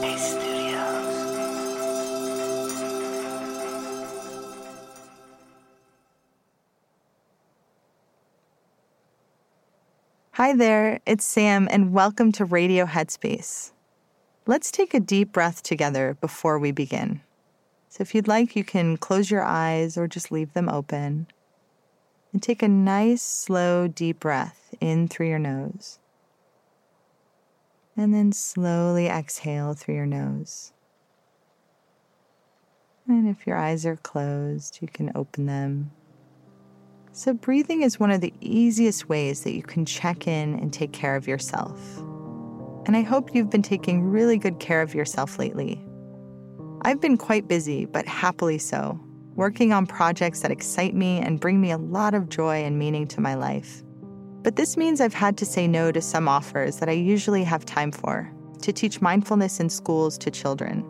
Hi there, it's Sam, and welcome to Radio Headspace. Let's take a deep breath together before we begin. So, if you'd like, you can close your eyes or just leave them open. And take a nice, slow, deep breath in through your nose. And then slowly exhale through your nose. And if your eyes are closed, you can open them. So, breathing is one of the easiest ways that you can check in and take care of yourself. And I hope you've been taking really good care of yourself lately. I've been quite busy, but happily so, working on projects that excite me and bring me a lot of joy and meaning to my life. But this means I've had to say no to some offers that I usually have time for to teach mindfulness in schools to children.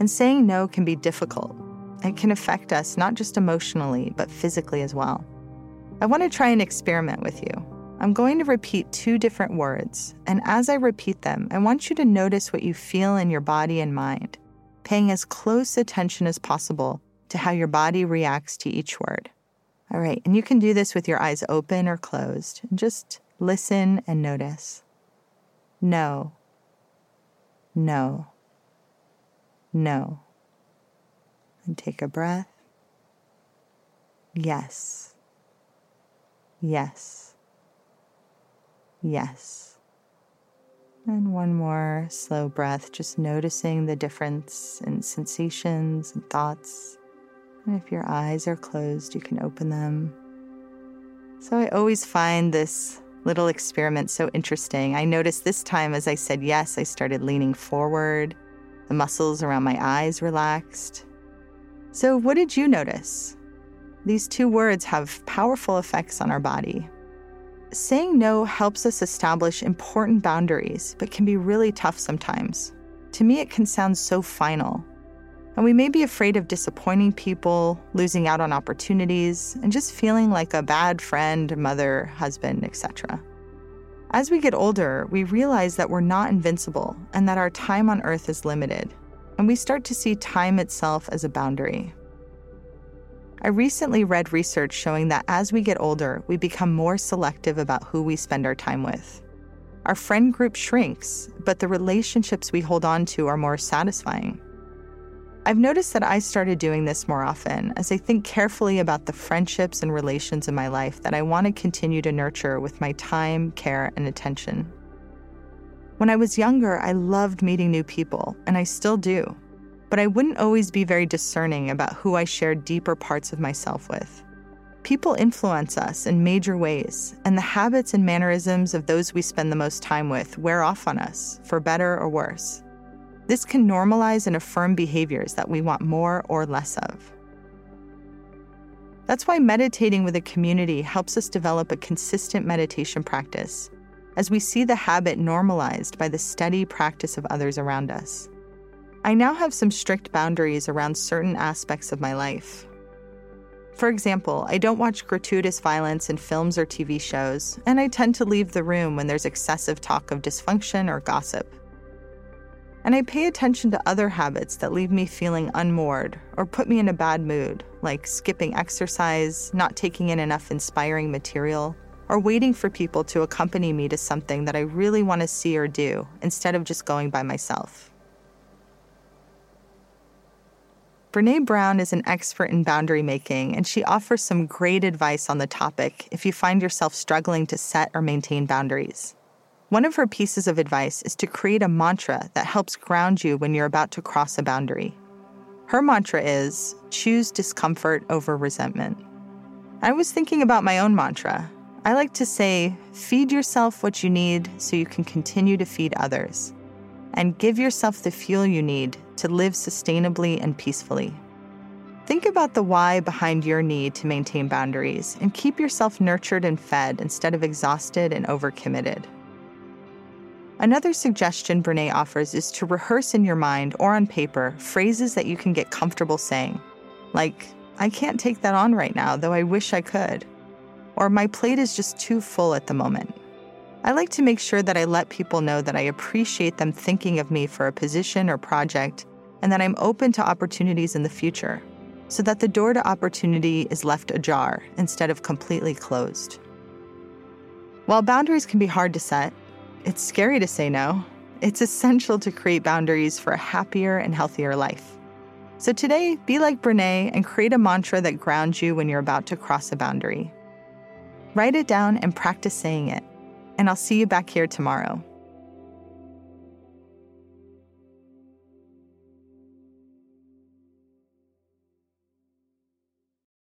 And saying no can be difficult it can affect us not just emotionally, but physically as well. I want to try an experiment with you. I'm going to repeat two different words, and as I repeat them, I want you to notice what you feel in your body and mind, paying as close attention as possible to how your body reacts to each word. All right, and you can do this with your eyes open or closed, just listen and notice. No, no, no and take a breath. Yes. Yes. Yes. And one more slow breath, just noticing the difference in sensations and thoughts. And if your eyes are closed, you can open them. So I always find this little experiment so interesting. I noticed this time as I said yes, I started leaning forward. The muscles around my eyes relaxed. So, what did you notice? These two words have powerful effects on our body. Saying no helps us establish important boundaries, but can be really tough sometimes. To me, it can sound so final. And we may be afraid of disappointing people, losing out on opportunities, and just feeling like a bad friend, mother, husband, etc. As we get older, we realize that we're not invincible and that our time on earth is limited and we start to see time itself as a boundary. I recently read research showing that as we get older, we become more selective about who we spend our time with. Our friend group shrinks, but the relationships we hold on to are more satisfying. I've noticed that I started doing this more often as I think carefully about the friendships and relations in my life that I want to continue to nurture with my time, care, and attention. When I was younger, I loved meeting new people, and I still do. But I wouldn't always be very discerning about who I shared deeper parts of myself with. People influence us in major ways, and the habits and mannerisms of those we spend the most time with wear off on us, for better or worse. This can normalize and affirm behaviors that we want more or less of. That's why meditating with a community helps us develop a consistent meditation practice as we see the habit normalized by the steady practice of others around us. I now have some strict boundaries around certain aspects of my life. For example, I don't watch gratuitous violence in films or TV shows, and I tend to leave the room when there's excessive talk of dysfunction or gossip. And I pay attention to other habits that leave me feeling unmoored or put me in a bad mood, like skipping exercise, not taking in enough inspiring material, or waiting for people to accompany me to something that I really want to see or do instead of just going by myself. Brene Brown is an expert in boundary making, and she offers some great advice on the topic if you find yourself struggling to set or maintain boundaries. One of her pieces of advice is to create a mantra that helps ground you when you're about to cross a boundary. Her mantra is choose discomfort over resentment. I was thinking about my own mantra, I like to say, feed yourself what you need so you can continue to feed others. And give yourself the fuel you need to live sustainably and peacefully. Think about the why behind your need to maintain boundaries and keep yourself nurtured and fed instead of exhausted and overcommitted. Another suggestion Brene offers is to rehearse in your mind or on paper phrases that you can get comfortable saying, like, I can't take that on right now, though I wish I could or my plate is just too full at the moment. I like to make sure that I let people know that I appreciate them thinking of me for a position or project and that I'm open to opportunities in the future so that the door to opportunity is left ajar instead of completely closed. While boundaries can be hard to set, it's scary to say no. It's essential to create boundaries for a happier and healthier life. So today, be like Brene and create a mantra that grounds you when you're about to cross a boundary. Write it down and practice saying it. And I'll see you back here tomorrow.